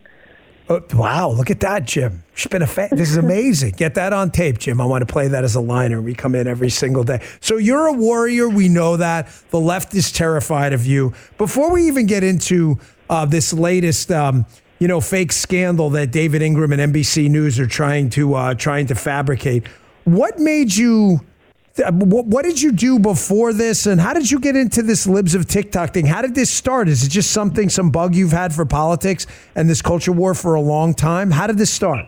Oh, wow, look at that, Jim. She's been a fan. This is amazing. Get that on tape, Jim. I want to play that as a liner. We come in every single day. So you're a warrior. We know that. The left is terrified of you. Before we even get into uh, this latest um, you know, fake scandal that David Ingram and NBC News are trying to uh, trying to fabricate. What made you? What did you do before this, and how did you get into this libs of TikTok thing? How did this start? Is it just something, some bug you've had for politics and this culture war for a long time? How did this start?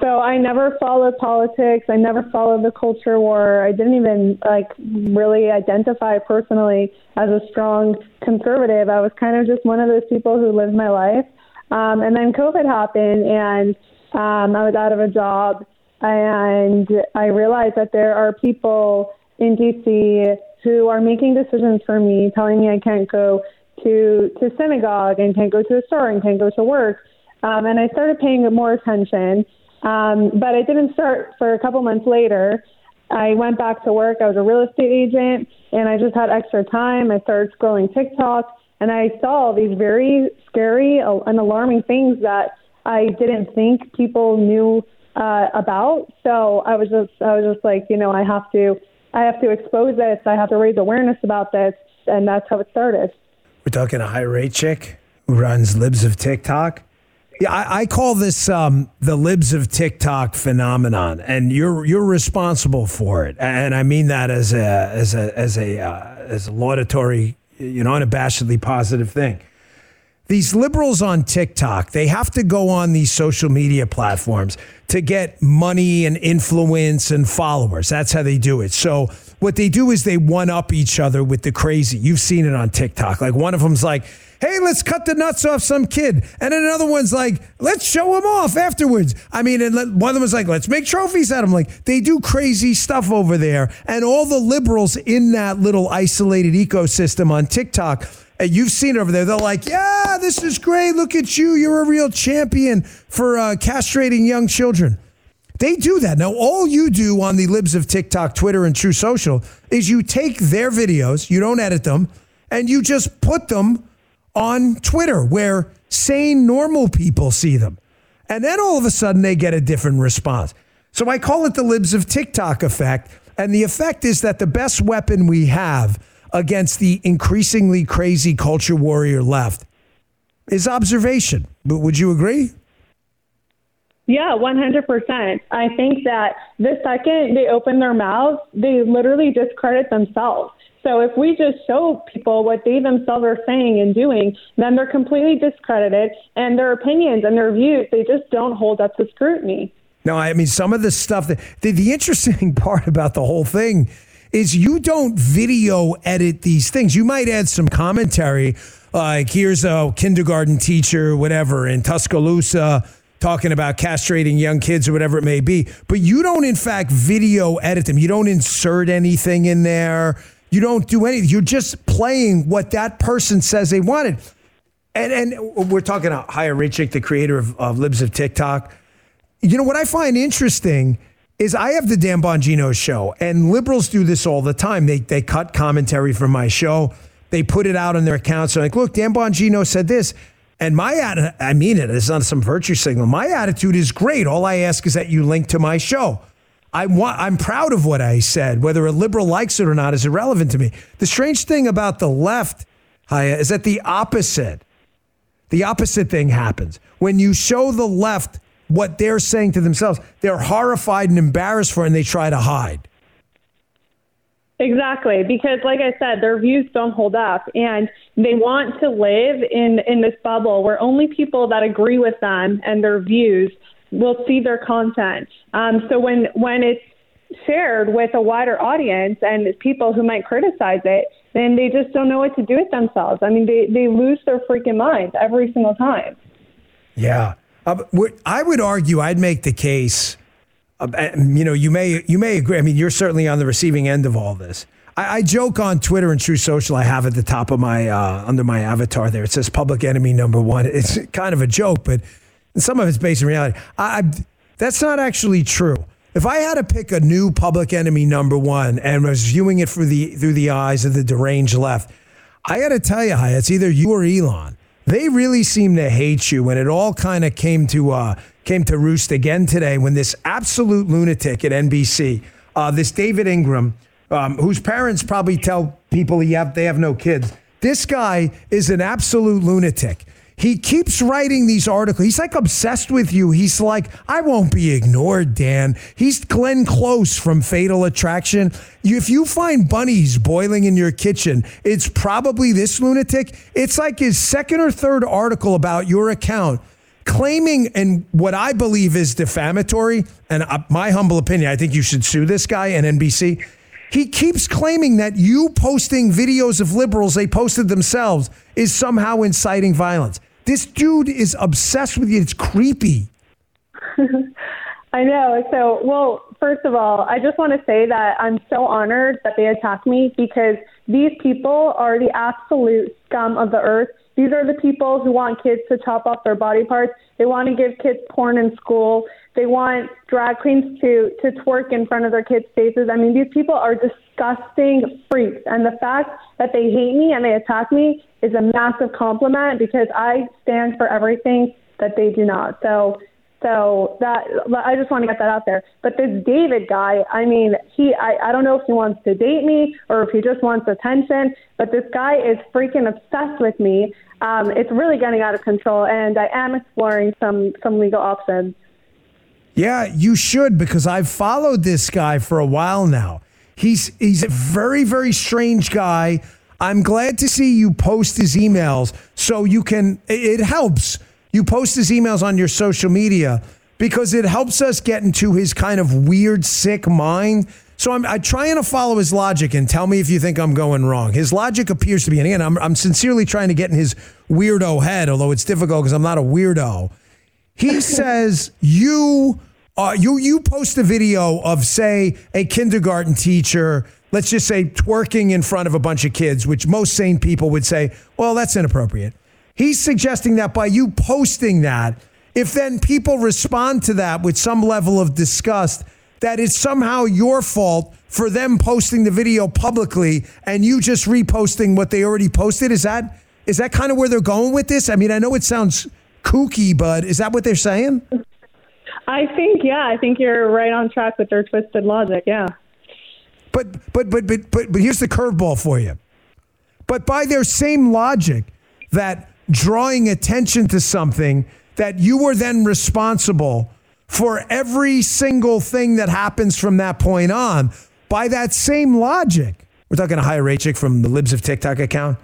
So I never followed politics. I never followed the culture war. I didn't even like really identify personally as a strong conservative. I was kind of just one of those people who lived my life. Um, and then COVID happened, and um, I was out of a job and I realized that there are people in DC who are making decisions for me, telling me I can't go to to synagogue and can't go to the store and can't go to work. Um, and I started paying more attention. Um, but I didn't start for a couple months later. I went back to work. I was a real estate agent, and I just had extra time. I started scrolling TikTok, and I saw these very scary and alarming things that I didn't think people knew uh, about. So I was just I was just like, you know, I have to I have to expose this. I have to raise awareness about this, and that's how it started. We're talking a Chaya Raichik who runs Libs of TikTok. Yeah, I, I call this um, the Libs of TikTok phenomenon, and you're you're responsible for it, and I mean that as a as a as a uh, as a laudatory, you know, unabashedly positive thing these liberals on TikTok, they have to go on these social media platforms to get money and influence and followers. That's how they do it. So what they do is they one up each other with the crazy. You've seen it on TikTok. Like one of them's like, hey, let's cut the nuts off some kid. And then another one's like, let's show him off afterwards. I mean, and one of them was like, let's make trophies at him. Like they do crazy stuff over there. And all the liberals in that little isolated ecosystem on TikTok you've seen it over there. They're like, yeah, this is great. Look at you. You're a real champion for uh, castrating young children. They do that. Now, all you do on the libs of TikTok, Twitter, and Truth Social is you take their videos, you don't edit them, and you just put them on Twitter where sane, normal people see them. And then all of a sudden they get a different response. So I call it the libs of TikTok effect. And the effect is that the best weapon we have against the increasingly crazy culture warrior left is observation. But would you agree? Yeah, 100%. I think that the second they open their mouths, they literally discredit themselves. So if we just show people what they themselves are saying and doing, then they're completely discredited and their opinions and their views, they just don't hold up to scrutiny. No, I mean, some of the stuff that the, the interesting part about the whole thing is you don't video edit these things. You might add some commentary, like here's a kindergarten teacher, whatever, in Tuscaloosa talking about castrating young kids or whatever it may be. But you don't, in fact, video edit them. You don't insert anything in there. You don't do anything. You're just playing what that person says they wanted. And and we're talking about Chaya Raichik, the creator of, of Libs of TikTok. You know what I find interesting is I have the Dan Bongino show, and liberals do this all the time. They they cut commentary from my show, they put it out on their accounts. They're like, look, Dan Bongino said this. And my I mean it, it's not some virtue signal. My attitude is great. All I ask is that you link to my show. I want, I'm proud of what I said. Whether a liberal likes it or not is irrelevant to me. The strange thing about the left, Chaya, is that the opposite, the opposite thing happens. When you show the left what they're saying to themselves. They're horrified and embarrassed for it and they try to hide. Exactly, because like I said, their views don't hold up and they want to live in in this bubble where only people that agree with them and their views will see their content. Um, so when when it's shared with a wider audience and people who might criticize it, then they just don't know what to do with themselves. I mean, they, they lose their freaking minds every single time. Yeah. Uh, I would argue, I'd make the case. Uh, you know, you may you may agree. I mean, you're certainly on the receiving end of all this. I, I joke on Twitter and Truth Social. I have at the top of my uh, under my avatar there. It says "Public Enemy Number One." It's kind of a joke, but some of it's based in reality. I, I, that's not actually true. If I had to pick a new public enemy number one and was viewing it through the through the eyes of the deranged left, I got to tell you, it's either you or Elon. They really seem to hate you, and it all kind of came to uh, came to roost again today when this absolute lunatic at NBC, uh, this David Ingram, um, whose parents probably tell people he have they have no kids. This guy is an absolute lunatic. He keeps writing these articles. He's like obsessed with you. He's like, I won't be ignored, Dan. He's Glenn Close from Fatal Attraction. If you find bunnies boiling in your kitchen, it's probably this lunatic. It's like his second or third article about your account claiming and what I believe is defamatory, and uh, my humble opinion, I think you should sue this guy and NBC. He keeps claiming that you posting videos of liberals they posted themselves is somehow inciting violence. This dude is obsessed with you. It's creepy. I know. So, well, first of all, I just want to say that I'm so honored that they attacked me because these people are the absolute scum of the earth. These are the people who want kids to chop off their body parts. They want to give kids porn in school. They want drag queens to to twerk in front of their kids' faces. I mean, these people are disgusting freaks. And the fact that they hate me and they attack me is a massive compliment because I stand for everything that they do not. So so that I just want to get that out there. But this David guy, I mean, he I, I don't know if he wants to date me or if he just wants attention, but this guy is freaking obsessed with me. Um, it's really getting out of control, and I am exploring some some legal options. Yeah, you should because I've followed this guy for a while now. He's he's a very very strange guy I'm glad to see you post his emails so you can, it helps. You post his emails on your social media because it helps us get into his kind of weird, sick mind. So I'm, I'm trying to follow his logic and tell me if you think I'm going wrong. His logic appears to be, and again, I'm, I'm sincerely trying to get in his weirdo head, although it's difficult because I'm not a weirdo. He says you uh, you you post a video of say a kindergarten teacher let's just say twerking in front of a bunch of kids, which most sane people would say, well, that's inappropriate. He's suggesting that by you posting that, if then people respond to that with some level of disgust, that it's somehow your fault for them posting the video publicly and you just reposting what they already posted. Is that is that kind of where they're going with this? I mean, I know it sounds kooky, but is that what they're saying? I think, yeah, I think you're right on track with their twisted logic. Yeah. But but but but but but here's the curveball for you. But by their same logic, that drawing attention to something that you were then responsible for every single thing that happens from that point on. By that same logic, we're talking to Chaya Raichik from the Libs of TikTok account.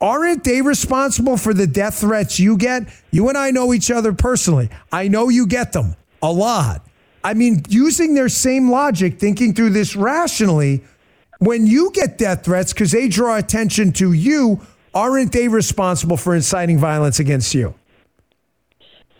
Aren't they responsible for the death threats you get? You and I know each other personally. I know you get them a lot. I mean, using their same logic, thinking through this rationally, when you get death threats because they draw attention to you, aren't they responsible for inciting violence against you?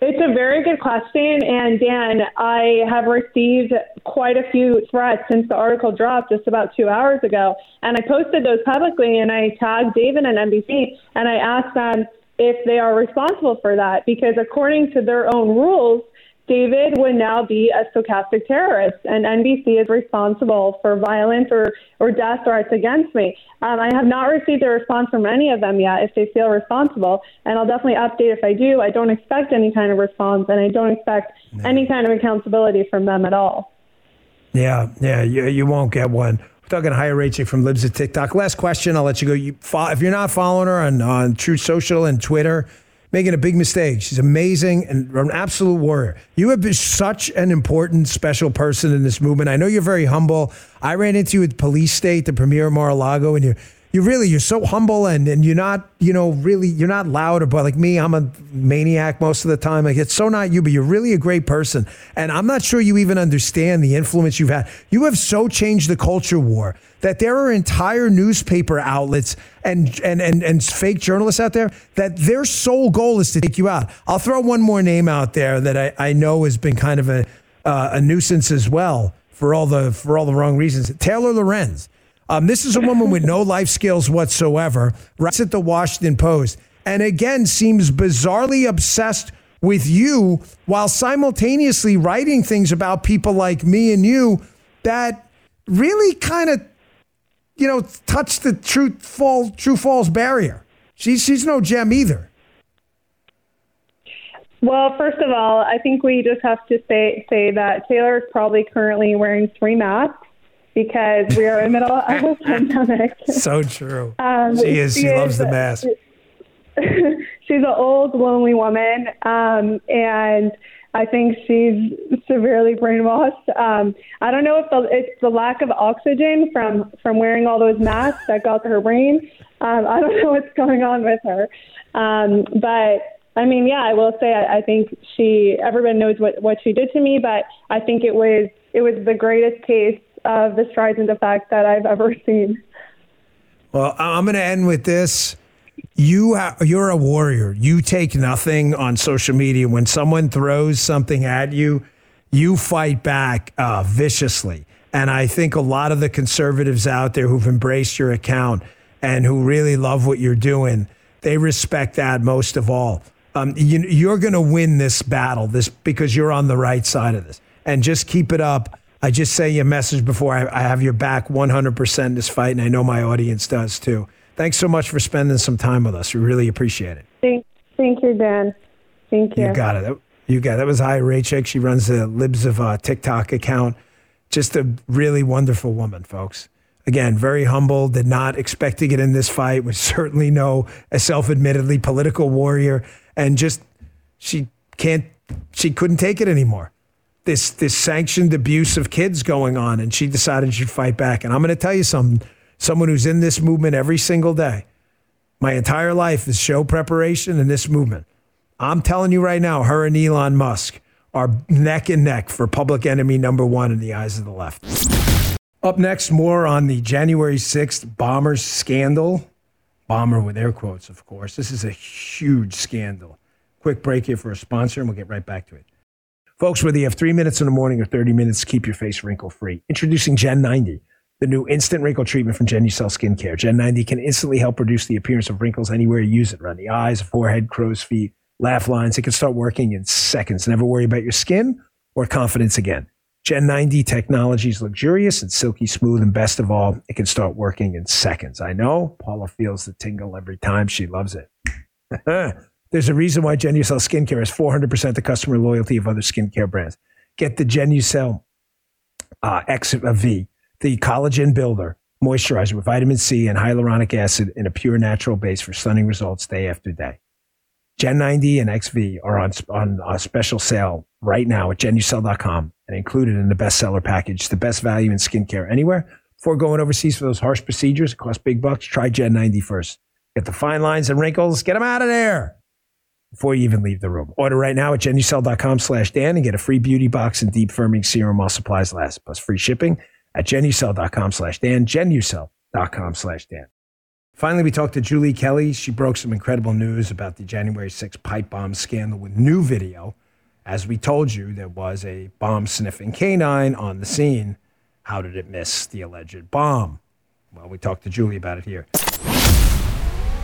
It's a very good question. And Dan, I have received quite a few threats since the article dropped just about two hours ago. And I posted those publicly and I tagged David and NBC and I asked them if they are responsible for that because according to their own rules, David would now be a stochastic terrorist, and NBC is responsible for violence or, or death threats against me. Um, I have not received a response from any of them yet if they feel responsible, and I'll definitely update if I do. I don't expect any kind of response, and I don't expect no. any kind of accountability from them at all. Yeah, yeah, you, you won't get one. We're talking Chaya Raichik from Libs of TikTok. Last question, I'll let you go. You, if you're not following her on, on Truth Social and Twitter, making a big mistake. She's amazing and an absolute warrior. You have been such an important, special person in this movement. I know you're very humble. I ran into you at Police State, the premiere of Mar-a-Lago, and you're you really you're so humble and and you're not you know really you're not loud but like me I'm a maniac most of the time. Like it's so not you but you're really a great person. And I'm not sure you even understand the influence you've had. You have so changed the culture war that there are entire newspaper outlets and and and, and fake journalists out there that their sole goal is to take you out. I'll throw one more name out there that I, I know has been kind of a uh, a nuisance as well for all the for all the wrong reasons. Taylor Lorenz um, this is a woman with no life skills whatsoever, writes at the Washington Post, and again seems bizarrely obsessed with you while simultaneously writing things about people like me and you that really kind of, you know, touch the true fall true false barrier. She's she's no gem either. Well, first of all, I think we just have to say say that Taylor is probably currently wearing three masks because we are in the middle of a pandemic. So true. Um, she is. She, she loves the mask. she's an old, lonely woman, um, and I think she's severely brainwashed. Um, I don't know if the, it's the lack of oxygen from from wearing all those masks that got to her brain. Um, I don't know what's going on with her, um, but I mean, yeah, I will say I, I think she. Everyone knows what what she did to me, but I think it was it was the greatest case of the Streisand effect that I've ever seen. Well, I'm going to end with this. You ha- you're a warrior. You take nothing on social media. When someone throws something at you, you fight back uh, viciously. And I think a lot of the conservatives out there who've embraced your account and who really love what you're doing, they respect that most of all. Um, you, are going to win this battle, this because you're on the right side of this, and just keep it up. I just say your message before I, I have your back 100% in this fight, and I know my audience does too. Thanks so much for spending some time with us. We really appreciate it. Thank, thank you, Dan. Thank you. You got it. You got it. That was Chaya Raichik. She runs the Libs of uh, TikTok account. Just a really wonderful woman, folks. Again, very humble. Did not expect to get in this fight. Was certainly no a self-admittedly political warrior, and just she can't. She couldn't take it anymore this this sanctioned abuse of kids going on, and she decided she'd fight back. And I'm going to tell you something. Someone who's in this movement every single day, my entire life is show preparation and this movement. I'm telling you right now, her and Elon Musk are neck and neck for public enemy number one in the eyes of the left. Up next, more on the January 6th bomber scandal. Bomber with air quotes, of course. This is a huge scandal. Quick break here for a sponsor, and we'll get right back to it. Folks, whether you have three minutes in the morning or 30 minutes to keep your face wrinkle free, introducing Gen 90, the new instant wrinkle treatment from Genucel Skincare. Gen 90 can instantly help reduce the appearance of wrinkles anywhere you use it around the eyes, forehead, crow's feet, laugh lines. It can start working in seconds. Never worry about your skin or confidence again. Gen 90 technology is luxurious and silky smooth, and best of all, it can start working in seconds. I know Paula feels the tingle every time. She loves it. There's a reason why Genucel Skincare has 400% the customer loyalty of other skincare brands. Get the Genucel uh, the collagen builder moisturizer with vitamin C and hyaluronic acid in a pure natural base for stunning results day after day. Gen 90 and XV are on, on a special sale right now at genucel.com and included in the bestseller package, the best value in skincare anywhere. Before going overseas for those harsh procedures, it costs big bucks. Try Gen 90 first. Get the fine lines and wrinkles, get them out of there before you even leave the room. Order right now at genucel.com slash Dan and get a free beauty box and deep firming serum while supplies last, plus free shipping at genucel.com slash Dan, genucel.com slash Dan. Finally, we talked to Julie Kelly. She broke some incredible news about the January 6th pipe bomb scandal with new video. As we told you, there was a bomb sniffing canine on the scene. How did it miss the alleged bomb? Well, we talked to Julie about it here.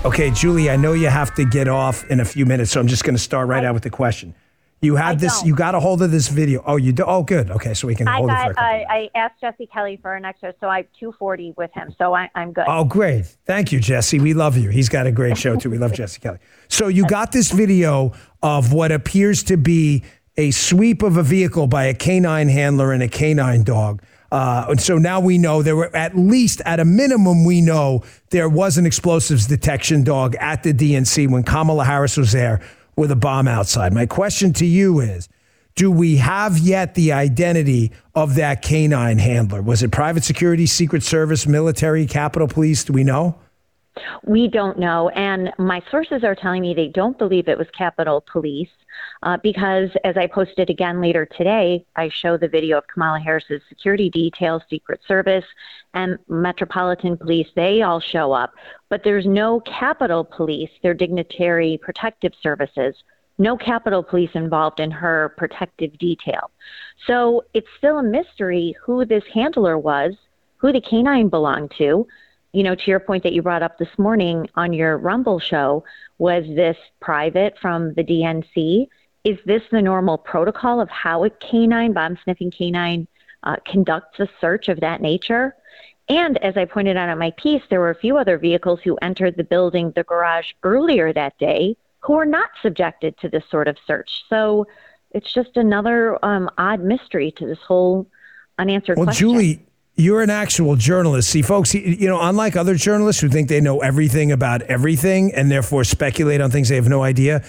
Okay, Julie, I know you have to get off in a few minutes, so I'm just going to start right I, out with the question. You had I this. Don't. You got a hold of this video. Oh, you do. Oh, good. Okay, so we can. I hold got. It for I, I asked Jesse Kelly for an extra, so I have 240 with him. So I, am good. Oh, great. Thank you, Jesse. We love you. He's got a great show too. We love Jesse Kelly. So you got this video of what appears to be a sweep of a vehicle by a canine handler and a canine dog. Uh, and so now we know there were at least, at a minimum, we know there was an explosives detection dog at the DNC when Kamala Harris was there with a bomb outside. My question to you is do we have yet the identity of that canine handler? Was it private security, Secret Service, military, Capitol Police? Do we know? We don't know. And my sources are telling me they don't believe it was Capitol Police uh, because, as I posted again later today, I show the video of Kamala Harris's security details, Secret Service, and Metropolitan Police. They all show up. But there's no Capitol Police, their dignitary protective services. No Capitol Police involved in her protective detail. So it's still a mystery who this handler was, who the canine belonged to you know, to your point that you brought up this morning on your Rumble show, was this private from the DNC? Is this the normal protocol of how a canine, bomb sniffing canine, uh, conducts a search of that nature? And as I pointed out in my piece, there were a few other vehicles who entered the building, the garage, earlier that day who were not subjected to this sort of search. So it's just another um, odd mystery to this whole unanswered well, question. Julie, you're an actual journalist. See, folks, you know, unlike other journalists who think they know everything about everything and therefore speculate on things they have no idea.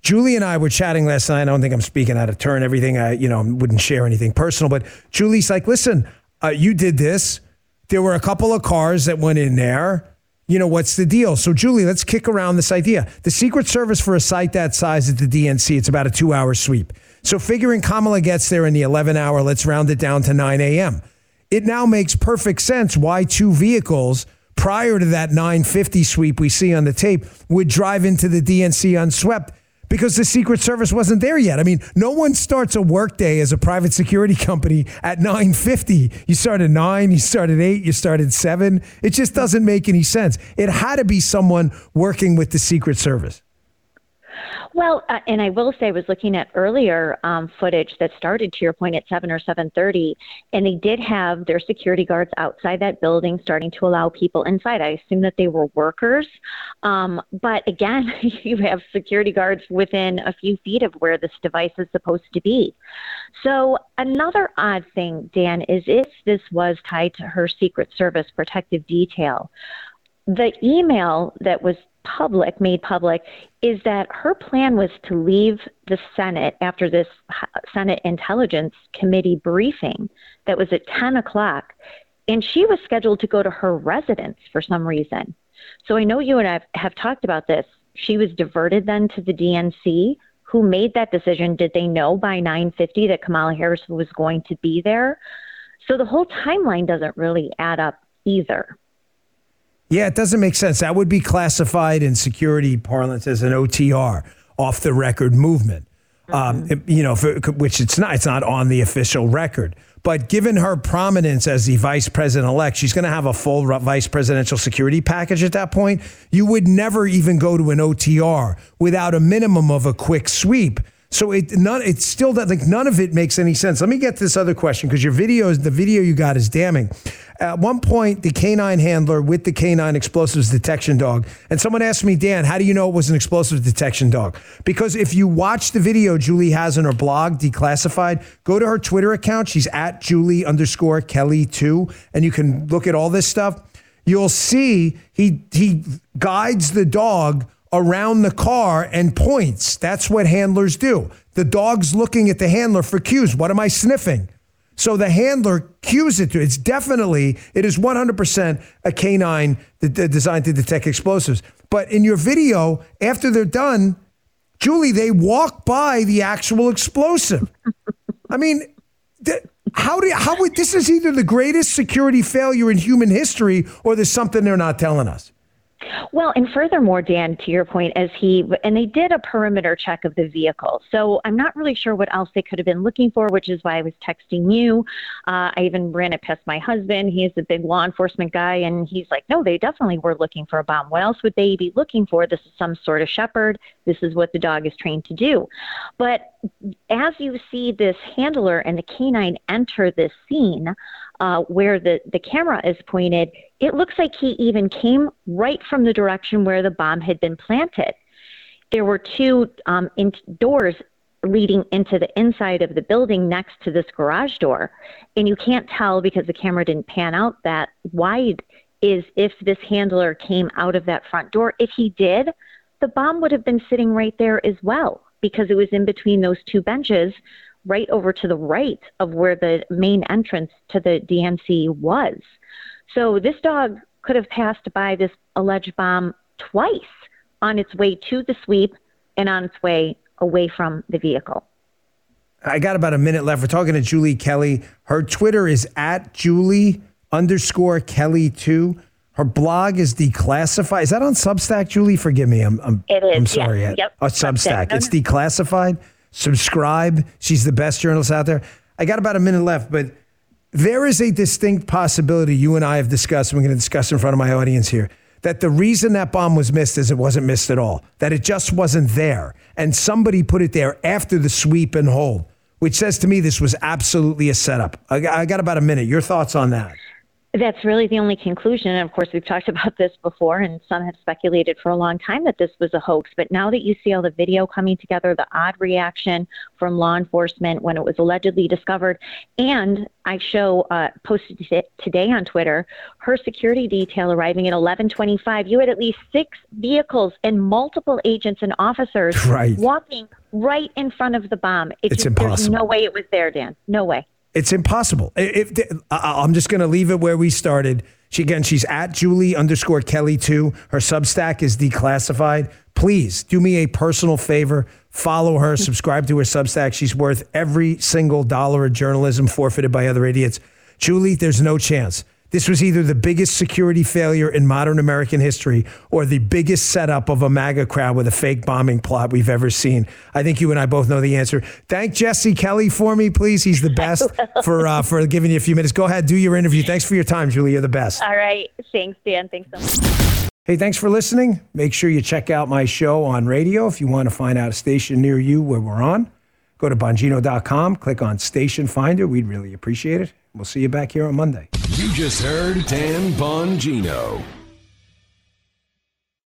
Julie and I were chatting last night. I don't think I'm speaking out of turn. Everything I, you know, wouldn't share anything personal. But Julie's like, listen, uh, you did this. There were a couple of cars that went in there. You know, what's the deal? So, Julie, let's kick around this idea. The Secret Service for a site that size at the DNC, it's about a two hour sweep. So, figuring Kamala gets there in the 11 hour, let's round it down to 9 a.m it now makes perfect sense why two vehicles prior to that 950 sweep we see on the tape would drive into the DNC unswept because the Secret Service wasn't there yet. I mean, no one starts a workday as a private security company at 950. You start at 9, you start at 8, you start at 7. It just doesn't make any sense. It had to be someone working with the Secret Service. Well, uh, and I will say, I was looking at earlier um, footage that started to your point at seven or seven thirty, and they did have their security guards outside that building, starting to allow people inside. I assume that they were workers, um, but again, you have security guards within a few feet of where this device is supposed to be. So another odd thing, Dan, is if this was tied to her Secret Service protective detail the email that was public, made public, is that her plan was to leave the Senate after this uh, Senate Intelligence Committee briefing that was at 10 o'clock. And she was scheduled to go to her residence for some reason. So I know you and I have, have talked about this. She was diverted then to the DNC. Who made that decision? Did they know by 9:50 that Kamala Harris was going to be there? So the whole timeline doesn't really add up either. Yeah, it doesn't make sense. That would be classified in security parlance as an OTR, off the record movement. Um, mm-hmm. Um, you know, for, which it's not. It's not on the official record. But given her prominence as the vice president elect, she's going to have a full vice presidential security package at that point. You would never even go to an OTR without a minimum of a quick sweep so it none it still like none of it makes any sense. Let me get this other question because your video is the video you got is damning. At one point, the canine handler with the canine explosives detection dog, and someone asked me, Dan, how do you know it was an explosive detection dog? Because if you watch the video Julie has on her blog, Declassified, go to her Twitter account. She's at Julie underscore Kelly two, and you can look at all this stuff. You'll see he he guides the dog around the car and points. That's what handlers do. The dog's looking at the handler for cues. What am I sniffing? So the handler cues it to. It's definitely, it is 100% a canine designed to detect explosives. But in your video, after they're done, Julie, they walk by the actual explosive. I mean, how do how would this is either the greatest security failure in human history or there's something they're not telling us. Well, and furthermore, Dan, to your point, as he and they did a perimeter check of the vehicle, so I'm not really sure what else they could have been looking for, which is why I was texting you. Uh, I even ran it past my husband. He is a big law enforcement guy, and he's like, "No, they definitely were looking for a bomb. What else would they be looking for? This is some sort of shepherd. This is what the dog is trained to do." But as you see this handler and the canine enter this scene, uh, where the, the camera is pointed, it looks like he even came right from the direction where the bomb had been planted. There were two um, in- doors leading into the inside of the building next to this garage door. And you can't tell because the camera didn't pan out that wide is if this handler came out of that front door. If he did, the bomb would have been sitting right there as well because it was in between those two benches right over to the right of where the main entrance to the DNC was. So this dog could have passed by this alleged bomb twice on its way to the sweep and on its way away from the vehicle. I got about a minute left. We're talking to Julie Kelly. Her Twitter is at Julie underscore Kelly two. Her blog is declassified. Is that on Substack, Julie? Forgive me. I'm I'm, It is, I'm sorry. yes. Yep. Oh, Substack. Substack. No, It's no. declassified. Subscribe. She's the best journalist out there. I got about a minute left, but there is a distinct possibility you and I have discussed, and we're going to discuss in front of my audience here, that the reason that bomb was missed is it wasn't missed at all, that it just wasn't there. And somebody put it there after the sweep and hold, which says to me this was absolutely a setup. I got, I got about a minute. Your thoughts on that? That's really the only conclusion. And of course, we've talked about this before, and some have speculated for a long time that this was a hoax. But now that you see all the video coming together, the odd reaction from law enforcement when it was allegedly discovered, and I show uh, posted t- today on Twitter her security detail arriving at 11:25. You had at least six vehicles and multiple agents and officers Right. walking right in front of the bomb. It It's just- impossible. no way it was there, Dan. No way. It's impossible. If, I'm just going to leave it where we started. She again, she's at Julie underscore Kelly two. Her Substack is declassified. Please do me a personal favor. Follow her. Subscribe to her Substack. She's worth every single dollar of journalism forfeited by other idiots. Julie, there's no chance. This was either the biggest security failure in modern American history or the biggest setup of a MAGA crowd with a fake bombing plot we've ever seen. I think you and I both know the answer. Thank Jesse Kelly for me, please. He's the best for uh, for giving you a few minutes. Go ahead, do your interview. Thanks for your time, Julie. You're the best. All right. Thanks, Dan. Thanks so much. Hey, thanks for listening. Make sure you check out my show on radio if you want to find out a station near you where we're on. Go to bongino.com, click on Station Finder. We'd really appreciate it. We'll see you back here on Monday. You just heard Dan Bongino.